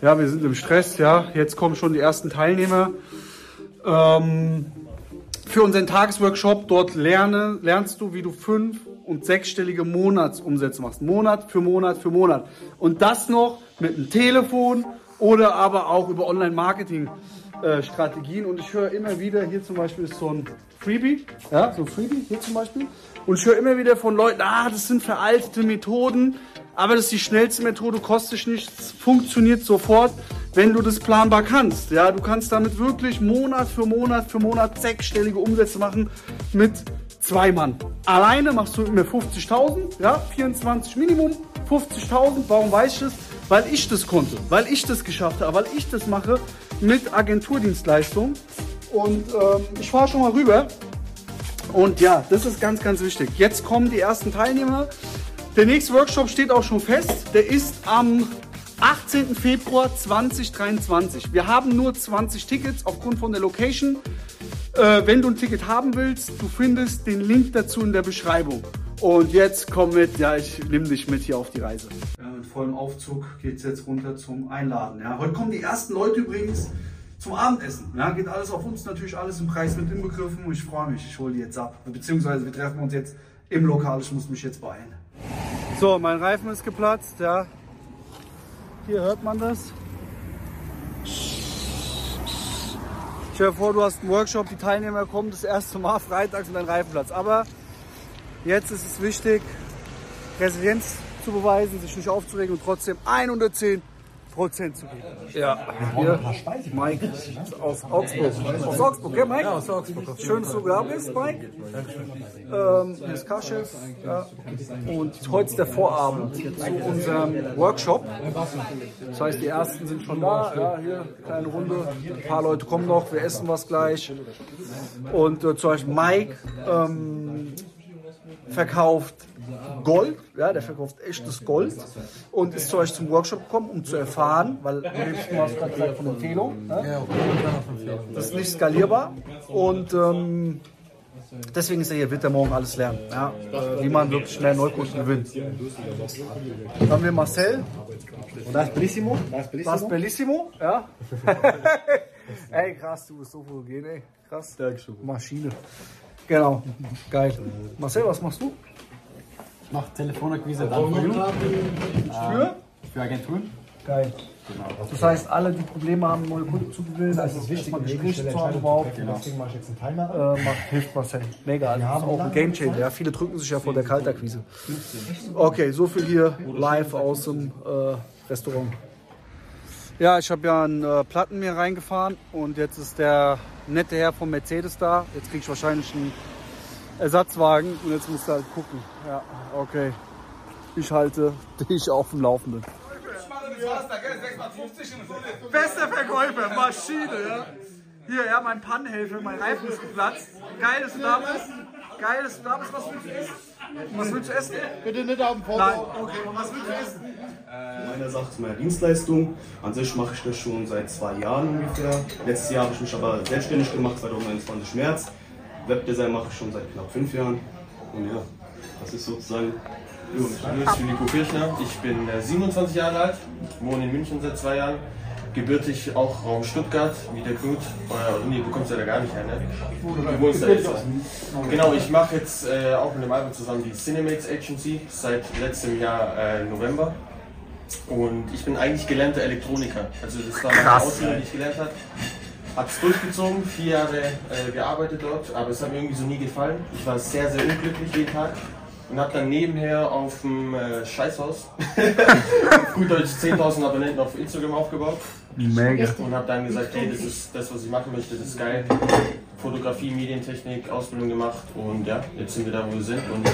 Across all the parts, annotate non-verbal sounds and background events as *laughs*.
Ja, wir sind im Stress, ja. Jetzt kommen schon die ersten Teilnehmer. Ähm, für unseren Tagesworkshop dort lerne, lernst du, wie du fünf- und sechsstellige Monatsumsätze machst. Monat für Monat für Monat. Und das noch mit einem Telefon oder aber auch über Online-Marketing-Strategien. Und ich höre immer wieder, hier zum Beispiel ist so ein Freebie, ja, so ein Freebie, hier zum Beispiel. Und ich höre immer wieder von Leuten, ah, das sind veraltete Methoden, aber das ist die schnellste Methode, kostet nichts, funktioniert sofort, wenn du das planbar kannst. Ja, du kannst damit wirklich Monat für Monat für Monat sechsstellige Umsätze machen mit zwei Mann. Alleine machst du immer 50.000, ja, 24 Minimum, 50.000. Warum weiß ich das? Weil ich das konnte, weil ich das geschafft habe, weil ich das mache mit Agenturdienstleistung. Und ähm, ich fahre schon mal rüber. Und ja, das ist ganz, ganz wichtig. Jetzt kommen die ersten Teilnehmer. Der nächste Workshop steht auch schon fest. Der ist am 18. Februar 2023. Wir haben nur 20 Tickets aufgrund von der Location. Äh, wenn du ein Ticket haben willst, du findest den Link dazu in der Beschreibung. Und jetzt komm mit, ja, ich nehme dich mit hier auf die Reise. Ja, mit vollem Aufzug geht es jetzt runter zum Einladen. Ja. Heute kommen die ersten Leute übrigens zum Abendessen. Ja, geht alles auf uns natürlich alles im Preis mit inbegriffen und ich freue mich, ich hole die jetzt ab. Beziehungsweise wir treffen uns jetzt im Lokal, ich muss mich jetzt beeilen. So, mein Reifen ist geplatzt, ja. Hier hört man das. Stell dir vor, du hast einen Workshop, die Teilnehmer kommen das erste Mal freitags und dein Reifenplatz. Aber jetzt ist es wichtig, Resilienz zu beweisen, sich nicht aufzuregen und trotzdem 110 Prozent zu geben. Ja, hier Mike aus Augsburg. Aus Augsburg, ja Mike? Ja, aus Augsburg. Schön, dass du da bist, Mike. Ähm, hier ist Kaschef. Ja. Und heute ist der Vorabend zu unserem Workshop. Das heißt, die ersten sind schon da. Ja, hier, kleine Runde. Ein paar Leute kommen noch, wir essen was gleich. Und äh, zum Beispiel Mike ähm, verkauft Gold, ja, der verkauft echtes Gold und ist zu euch zum Workshop gekommen, um zu erfahren, weil du hast gerade gesagt von Empfehlung, ne? das ist nicht skalierbar und ähm, deswegen ist er hier, wird er morgen alles lernen, ja, äh, wie man wirklich mehr Neukunden gewinnt. Dann haben wir Marcel. Das Bellissimo. Das Bellissimo. Das Bellissimo, ja. *laughs* ey, krass, du bist so fotogen, ey. Krass. Dankeschön. Maschine. Genau, geil. Marcel, was machst du? Ich mache Telefonakquise dann für, Für? für Agenturen. Geil. Das heißt, alle, die Probleme haben, neue Kunden zu gewinnen, Das also ist wichtig, Gespräche schnelle zu haben überhaupt, treffen. Deswegen mache ich jetzt einen Timer. äh, macht, hilft Marcel. Mega, also das haben ist auch ein lange Game Changer. Ja. Viele drücken sich ja vor der Kaltakquise. Okay, so viel hier live aus dem äh, Restaurant. Ja, ich habe ja einen äh, Platten mir reingefahren und jetzt ist der nette Herr von Mercedes da. Jetzt kriege ich wahrscheinlich einen Ersatzwagen und jetzt muss er halt gucken. Ja, okay. Ich halte dich auf dem Laufenden. Bester Verkäufer, Maschine, ja. Hier, ja, mein Pannenhelfer, mein Reifen ist geplatzt. Geil, dass du da bist. Geil, dass du da bist. Was willst du essen? Was willst du essen? Bitte nicht auf dem Foto. Nein, okay. Und was willst du essen? Meine Sache ist meine Dienstleistung. An sich mache ich das schon seit zwei Jahren ungefähr. Letztes Jahr habe ich mich aber selbstständig gemacht, 2021 März. Webdesign mache ich schon seit knapp fünf Jahren. Und ja, das ist sozusagen Jo, Ich bin Nico Kirchner, ich bin äh, 27 Jahre alt, wohne in München seit zwei Jahren, gebürtig auch Raum Stuttgart, wie der Knut. Äh, nee, du kommst ja da gar nicht her, ne? Du wohnst da jetzt. Genau, ich mache jetzt äh, auch mit dem Album zusammen die Cinemates Agency seit letztem Jahr äh, November. Und ich bin eigentlich gelernter Elektroniker. Also das war meine Ausbildung, die ich gelernt habe. Hab's durchgezogen, vier Jahre äh, gearbeitet dort, aber es hat mir irgendwie so nie gefallen. Ich war sehr, sehr unglücklich jeden Tag und habe dann nebenher auf dem äh, Scheißhaus *laughs* gut Deutsch 10.000 Abonnenten auf Instagram aufgebaut Mega. und habe dann gesagt, hey, das ist das, was ich machen möchte, das ist geil. Fotografie, Medientechnik, Ausbildung gemacht und ja, jetzt sind wir da, wo wir sind und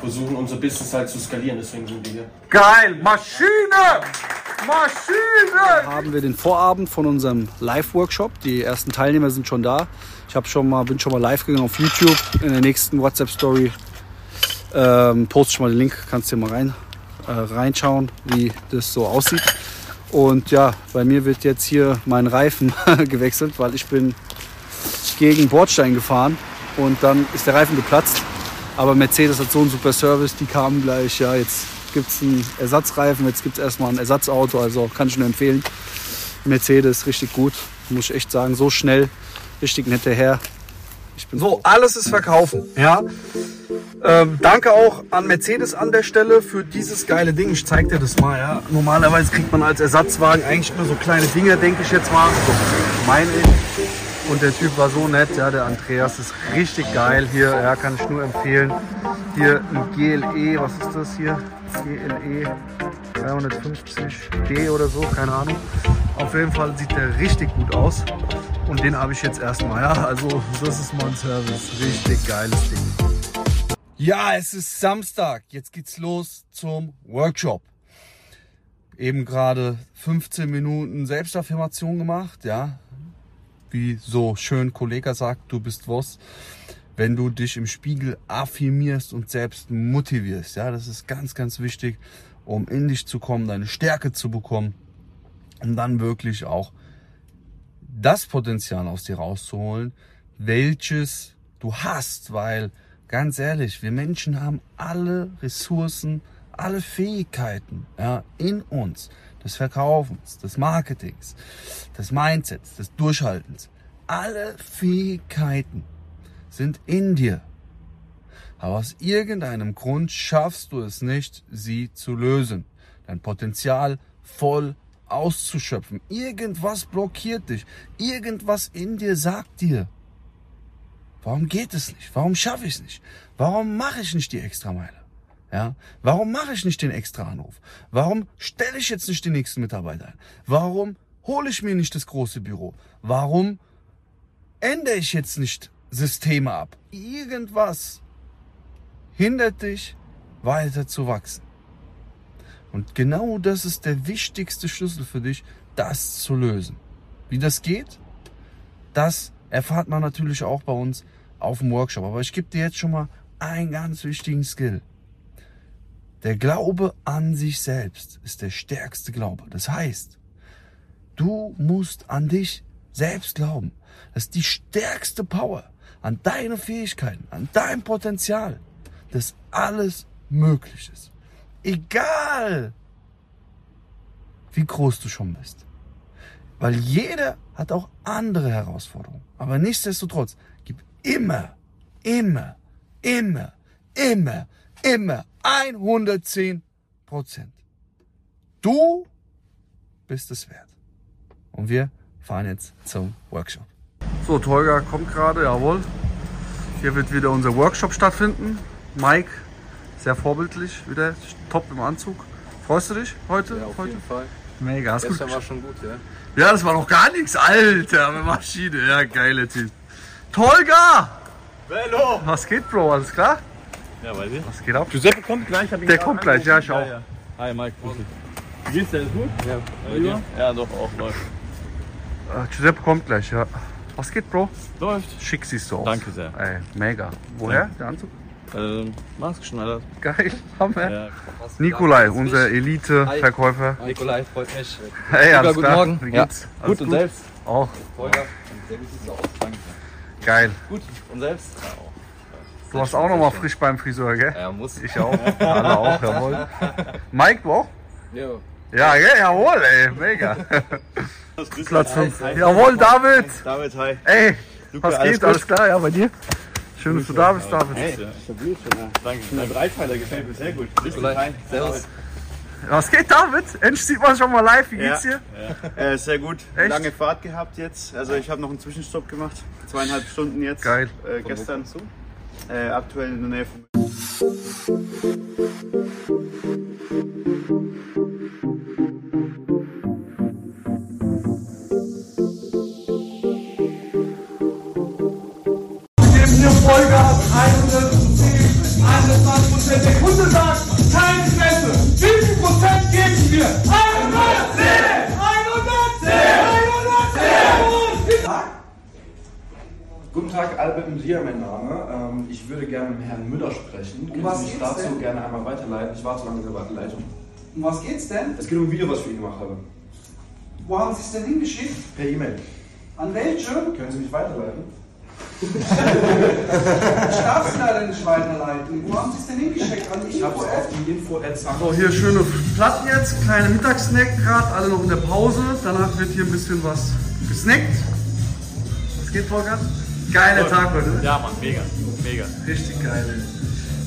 versuchen unser Business halt zu skalieren, deswegen sind wir hier. Geil, Maschine! Maschine! Haben wir den Vorabend von unserem Live-Workshop. Die ersten Teilnehmer sind schon da. Ich schon mal, bin schon mal live gegangen auf YouTube. In der nächsten WhatsApp-Story ähm, poste ich mal den Link. Kannst dir mal rein, äh, reinschauen, wie das so aussieht. Und ja, bei mir wird jetzt hier mein Reifen *laughs* gewechselt, weil ich bin gegen Bordstein gefahren und dann ist der Reifen geplatzt. Aber Mercedes hat so einen super Service, die kamen gleich, ja, jetzt gibt es einen Ersatzreifen, jetzt gibt es erstmal ein Ersatzauto, also kann ich nur empfehlen. Mercedes, richtig gut. Muss ich echt sagen, so schnell, richtig netter Herr. Ich bin so, alles ist verkaufen, ja. Ähm, danke auch an Mercedes an der Stelle für dieses geile Ding. Ich zeig dir das mal, ja. Normalerweise kriegt man als Ersatzwagen eigentlich immer so kleine Dinger, denke ich jetzt mal. So, meine ich. Und der Typ war so nett, ja, der Andreas ist richtig geil hier, ja, kann ich nur empfehlen. Hier ein GLE, was ist das hier? GLE 350D oder so, keine Ahnung. Auf jeden Fall sieht der richtig gut aus. Und den habe ich jetzt erstmal, ja. Also, das ist mein Service. Richtig geiles Ding. Ja, es ist Samstag. Jetzt geht's los zum Workshop. Eben gerade 15 Minuten Selbstaffirmation gemacht, ja. Wie so schön Kollege sagt, du bist was, wenn du dich im Spiegel affirmierst und selbst motivierst. Ja, das ist ganz, ganz wichtig, um in dich zu kommen, deine Stärke zu bekommen, um dann wirklich auch das Potenzial aus dir rauszuholen, welches du hast, weil ganz ehrlich, wir Menschen haben alle Ressourcen, alle Fähigkeiten ja, in uns, des Verkaufens, des Marketings, des Mindsets, des Durchhaltens. Alle Fähigkeiten sind in dir. Aber aus irgendeinem Grund schaffst du es nicht, sie zu lösen. Dein Potenzial voll auszuschöpfen. Irgendwas blockiert dich. Irgendwas in dir sagt dir, warum geht es nicht? Warum schaffe ich es nicht? Warum mache ich nicht die Extrameile? Ja, warum mache ich nicht den extra Anruf? Warum stelle ich jetzt nicht den nächsten Mitarbeiter ein? Warum hole ich mir nicht das große Büro? Warum ändere ich jetzt nicht Systeme ab? Irgendwas hindert dich weiter zu wachsen. Und genau das ist der wichtigste Schlüssel für dich, das zu lösen. Wie das geht, das erfahrt man natürlich auch bei uns auf dem Workshop. Aber ich gebe dir jetzt schon mal einen ganz wichtigen Skill. Der Glaube an sich selbst ist der stärkste Glaube. Das heißt, du musst an dich selbst glauben. Das ist die stärkste Power an deine Fähigkeiten, an dein Potenzial, dass alles möglich ist. Egal, wie groß du schon bist. Weil jeder hat auch andere Herausforderungen. Aber nichtsdestotrotz, gib immer, immer, immer, immer, immer 110 Prozent. Du bist es wert. Und wir fahren jetzt zum Workshop. So, Tolga kommt gerade, jawohl. Hier wird wieder unser Workshop stattfinden. Mike, sehr vorbildlich, wieder top im Anzug. Freust du dich heute? Ja, auf heute? jeden Fall. Mega, hast Gestern gut war schon gut, ja. Ja, das war noch gar nichts, Alter, mit Maschine. Ja, geiler Typ. Tolga! Bello! Was geht, Bro? Alles klar? Ja, weiß ich. Was geht ab? Giuseppe kommt gleich. Der kommt gleich, ja, ich auch. Hi Mike, grüß dich. Wie geht's dir? Alles gut? Ja. Bei dir? Ja, doch, auch läuft. Äh, Giuseppe kommt gleich, ja. Was geht, Bro? Läuft. Schick siehst du aus. Danke sehr. Ey, mega. Woher, der Anzug? Ähm, maßgeschneidert. Geil, *laughs* Hammer. Ja. Nikolai, unser Elite-Verkäufer. Nikolai, freut mich. Hey, alles guten klar? Morgen. Wie Ja. geht's? Alles Gut und selbst? Auch. Volker. Sehr gut siehst du aus. Danke. Geil. Gut und selbst? Ja, auch. Du warst auch noch mal frisch beim Friseur, gell? Ja, muss. Ich auch. Alle auch, jawohl. Mike, du auch? Ja. Ja, gell? Jawohl, ey. Mega. Platz 5. Jawohl, David. David, hi. Ey, Luca, was geht? Alles klar? Ja, bei dir? Schön, dass du da bist, David. Hey, stabil schon, ja. Danke. Ein Dreiteiler gefällt mir sehr gut. Servus. Was geht, David? Endlich sieht man schon mal live. Wie geht's Ja. dir? Äh, sehr gut. Echt? Lange Fahrt gehabt jetzt. Also ich habe noch einen Zwischenstopp gemacht. Zweieinhalb Stunden jetzt. Geil. Äh, gestern. Äh, aktuell in der Nähe von Vollgas, 110, 21 Prozent. Der Kunde sagt, Tag, Albert Media, mein Name. Ähm, ich würde gerne mit Herrn Müller sprechen. Können was Sie mich geht's dazu denn? gerne einmal weiterleiten? Ich warte lange in der Warteleitung. Um was geht's denn? Es geht um ein Video, was ich für ihn gemacht habe. Wo haben Sie es denn hingeschickt? Per E-Mail. An welche? Können Sie mich weiterleiten? Ich darf es leider nicht weiterleiten. Wo haben Sie es denn hingeschickt? An die Info Die Info So, hier schöne Platten jetzt, kleine Mittagssnack gerade, alle noch in der Pause. Danach wird hier ein bisschen was gesnackt. Was geht, Volker? Geiler Tag heute, ne? Ja, Mann, mega. Mega. Richtig geil.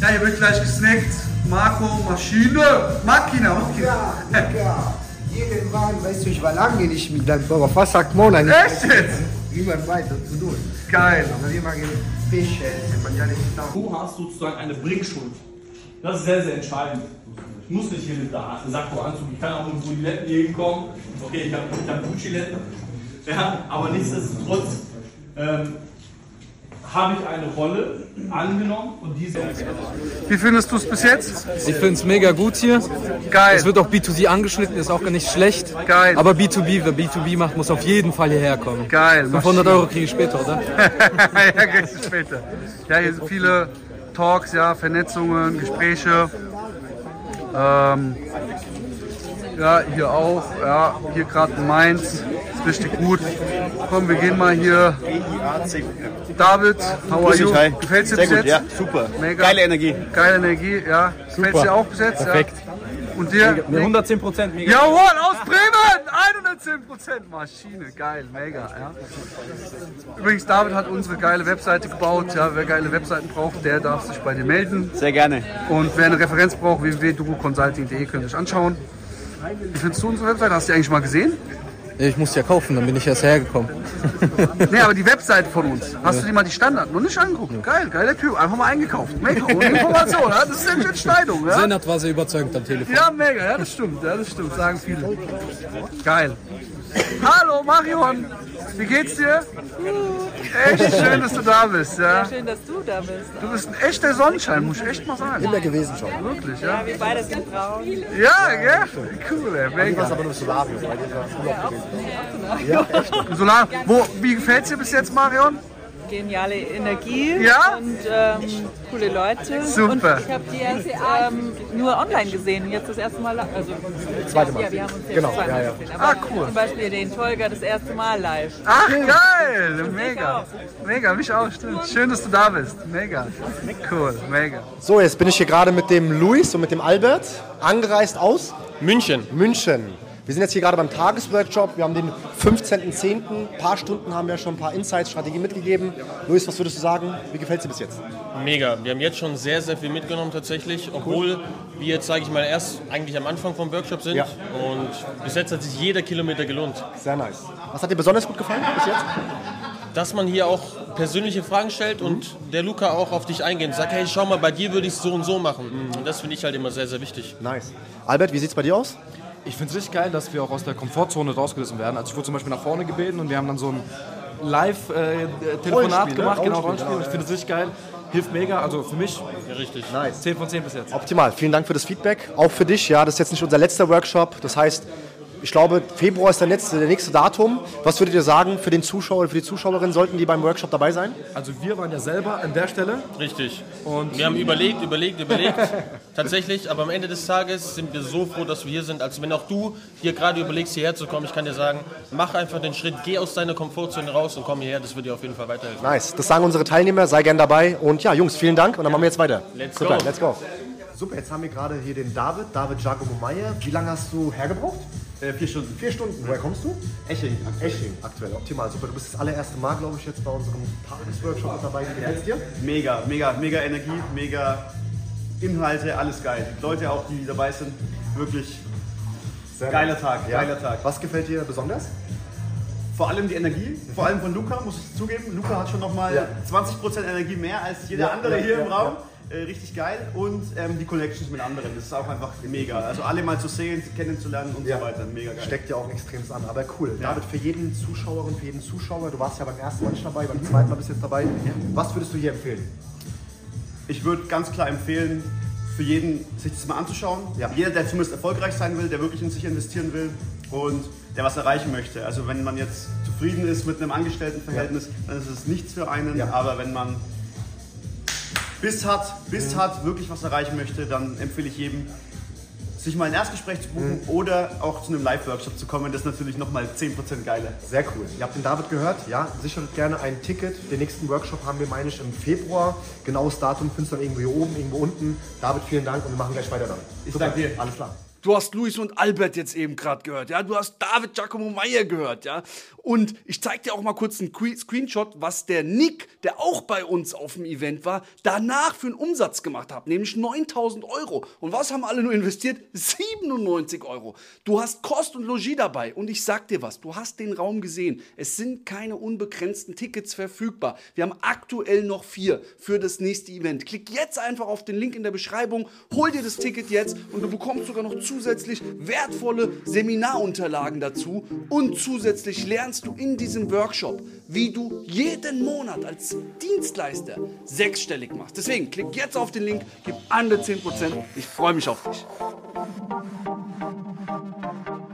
Ja, hier wird gleich gesnackt. Marco, Maschine, Makina, Makina. Ja, irgendwann, weißt du, ich war lange nicht mit deinem Burger. Was sagt Mona nicht? Echt jetzt? Niemand weiter zu tun. Geil. Aber wir machen Fisch essen, man ja nicht. Du hast sozusagen eine Bringschuld. Das ist sehr, sehr entscheidend. Ich muss nicht hier mit der Sakko-Anzug, ich kann auch mit Buliletten hier hinkommen. Okay, ich habe ich hab Gucci-Letten. Ja, aber nichtsdestotrotz ähm, habe ich eine Rolle angenommen und diese. Wie findest du es bis jetzt? Ich finde es mega gut hier. Geil. Es wird auch B2C angeschnitten, ist auch gar nicht schlecht. Geil. Aber B2B, wer B2B macht, muss auf jeden Fall hierher kommen. Geil. 500 Euro kriege ich später, oder? *laughs* ja, kriegst du später. Ja, hier sind viele Talks, ja, Vernetzungen, Gespräche. Ähm, ja, hier auch. Ja, hier gerade in Mainz. Ist richtig gut. Komm, wir gehen mal hier. David, how are you? hi. Gefällt's dir Sehr bis gut, jetzt? ja, super. Mega. Geile Energie. Geile Energie, ja. Gefällt's dir auch bis jetzt? Perfekt. Ja. Und dir? Mir 110 Prozent, mega. Jawohl, aus Bremen! 110% Maschine, geil, mega. Ja. Übrigens, David hat unsere geile Webseite gebaut. Ja, wer geile Webseiten braucht, der darf sich bei dir melden. Sehr gerne. Und wer eine Referenz braucht, www.duruconsulting.de könnt ihr euch anschauen. Wie findest du unsere Webseite? Hast du die eigentlich mal gesehen? Ich muss ja kaufen, dann bin ich erst hergekommen. *laughs* Nee, aber die Webseite von uns. Hast du dir mal die Standard noch nicht angeguckt? Geil, geiler Typ. Einfach mal eingekauft. Mega. Information, ja? das ist eine Entscheidung. Ja? Sennert war sehr überzeugend am Telefon. Ja, mega, ja, das stimmt, ja, das stimmt, sagen viele. Geil. Hallo Marion, wie geht's dir? Echt schön, dass du da bist, ja. Schön, dass du da bist. Du bist ein echter Sonnenschein, muss ich echt mal sagen. Immer gewesen schon. Wirklich, ja. Ja, wir beide sind Frauen. Ja, gell? Cool, ey, mega. aber nur Solarium. weil die Ja, Solar, wo, wie gefällt's dir bis jetzt, Marion? Geniale Energie Ja? und ähm, coole Leute. Super. Und ich habe die erst ähm, nur online gesehen, jetzt das erste Mal. Also, Zweite Mal. Ja, wir haben uns jetzt Genau, zweimal ja, ja. gesehen. Ah, Aber cool. Zum Beispiel den Tolga das erste Mal live. Ach, geil, mega. Mega, mich auch, stimmt. Schön, dass du da bist. Mega. Cool, mega. So, jetzt bin ich hier gerade mit dem Luis und mit dem Albert angereist aus München. München. Wir sind jetzt hier gerade beim Tagesworkshop. Wir haben den 15.10. Ein paar Stunden haben wir schon ein paar Insights, Strategien mitgegeben. Luis, was würdest du sagen? Wie gefällt es dir bis jetzt? Mega. Wir haben jetzt schon sehr, sehr viel mitgenommen tatsächlich, obwohl wir jetzt, sage ich mal, erst eigentlich am Anfang vom Workshop sind. Ja. Und bis jetzt hat sich jeder Kilometer gelohnt. Sehr nice. Was hat dir besonders gut gefallen bis jetzt? Dass man hier auch persönliche Fragen stellt und der Luca auch auf dich eingeht und sagt, hey, schau mal, bei dir würde ich es so und so machen. Und das finde ich halt immer sehr, sehr wichtig. Nice. Albert, wie sieht es bei dir aus? Ich finde es richtig geil, dass wir auch aus der Komfortzone rausgerissen werden. Also ich wurde zum Beispiel nach vorne gebeten und wir haben dann so ein Live-Telefonat Rollenspiel, ne? gemacht, genau, Rollenspiel, Rollenspiel. genau, Ich finde es richtig geil. Hilft mega, also für mich richtig. Nice. 10 von 10 bis jetzt. Optimal. Vielen Dank für das Feedback. Auch für dich. Ja, das ist jetzt nicht unser letzter Workshop. Das heißt, ich glaube, Februar ist der nächste, der nächste Datum. Was würdet ihr sagen für den Zuschauer oder für die Zuschauerin? Sollten die beim Workshop dabei sein? Also wir waren ja selber an der Stelle. Richtig. Und Wir haben überlegt, überlegt, überlegt. *laughs* Tatsächlich, aber am Ende des Tages sind wir so froh, dass wir hier sind. Also wenn auch du dir gerade überlegst, hierher zu kommen, ich kann dir sagen, mach einfach den Schritt, geh aus deiner Komfortzone raus und komm hierher. Das wird dir auf jeden Fall weiterhelfen. Nice. Das sagen unsere Teilnehmer. Sei gern dabei. Und ja, Jungs, vielen Dank. Und dann machen wir jetzt weiter. Let's Super, go. let's go. Super, jetzt haben wir gerade hier den David, David Giacomo Meyer. Wie lange hast du hergebraucht? Äh, vier Stunden. Vier Stunden. Woher kommst du? Eching. Esching, aktuell. Optimal, super. Du bist das allererste Mal, glaube ich, jetzt bei unserem Tagesworkshop mit dabei. Wie gefällt's dir? Mega, mega, mega Energie, mega Inhalte, alles geil. Die Leute auch, die dabei sind, wirklich Sehr geiler nice. Tag, Ja. geiler Tag. Was gefällt dir besonders? Vor allem die Energie, vor allem von Luca, muss ich zugeben. Luca hat schon nochmal Ja. 20% Energie mehr als jeder Ja, andere hier im Raum. Äh, richtig geil. Und ähm, die Connections mit anderen, das ist auch einfach mega. Also alle mal zu sehen, kennenzulernen und Ja. so weiter. Mega geil. Steckt ja auch extrem an. Aber cool. David, für jeden Zuschauerin, für jeden Zuschauer, du warst ja beim ersten Mal nicht dabei, beim zweiten Mal bist du jetzt dabei. Was würdest du hier empfehlen? Ich würde ganz klar empfehlen, für jeden sich das mal anzuschauen. Ja. Jeder, der zumindest erfolgreich sein will, der wirklich in sich investieren will und der was erreichen möchte. Also wenn man jetzt zufrieden ist mit einem Angestelltenverhältnis, dann ist es nichts für einen. Ja. Aber wenn man Biss hat, Mhm. wirklich was erreichen möchte, dann empfehle ich jedem, sich mal ein Erstgespräch zu buchen oder auch zu einem Live-Workshop zu kommen. Das ist natürlich nochmal 10% geiler. Sehr cool. Ihr habt den David gehört. Ja, sichert gerne ein Ticket. Den nächsten Workshop haben wir, meine ich, im Februar. Genaues Datum findest du dann irgendwo hier oben, irgendwo unten. David, vielen Dank und wir machen gleich weiter dann. Ich danke dir. Alles klar. Du hast Luis und Albert jetzt eben gerade gehört, ja. Du hast David Giacomo Meyer gehört, ja. Und ich zeig dir auch mal kurz einen Screenshot, was der Nick, der auch bei uns auf dem Event war, danach für einen Umsatz gemacht hat, nämlich 9000 Euro. Und was haben alle nur investiert? *laughs* 97 Euro. Du hast Kost und Logis dabei. Und ich sag dir was, du hast den Raum gesehen. Es sind keine unbegrenzten Tickets verfügbar. Wir haben aktuell noch vier für das nächste Event. Klick jetzt einfach auf den Link in der Beschreibung, hol dir das Ticket jetzt und du bekommst sogar noch zusätzlich wertvolle Seminarunterlagen dazu und zusätzlich lernst du in diesem Workshop, wie du jeden Monat als Dienstleister sechsstellig machst. Deswegen klick jetzt auf den Link, gib andere 10%. Ich freue mich auf dich.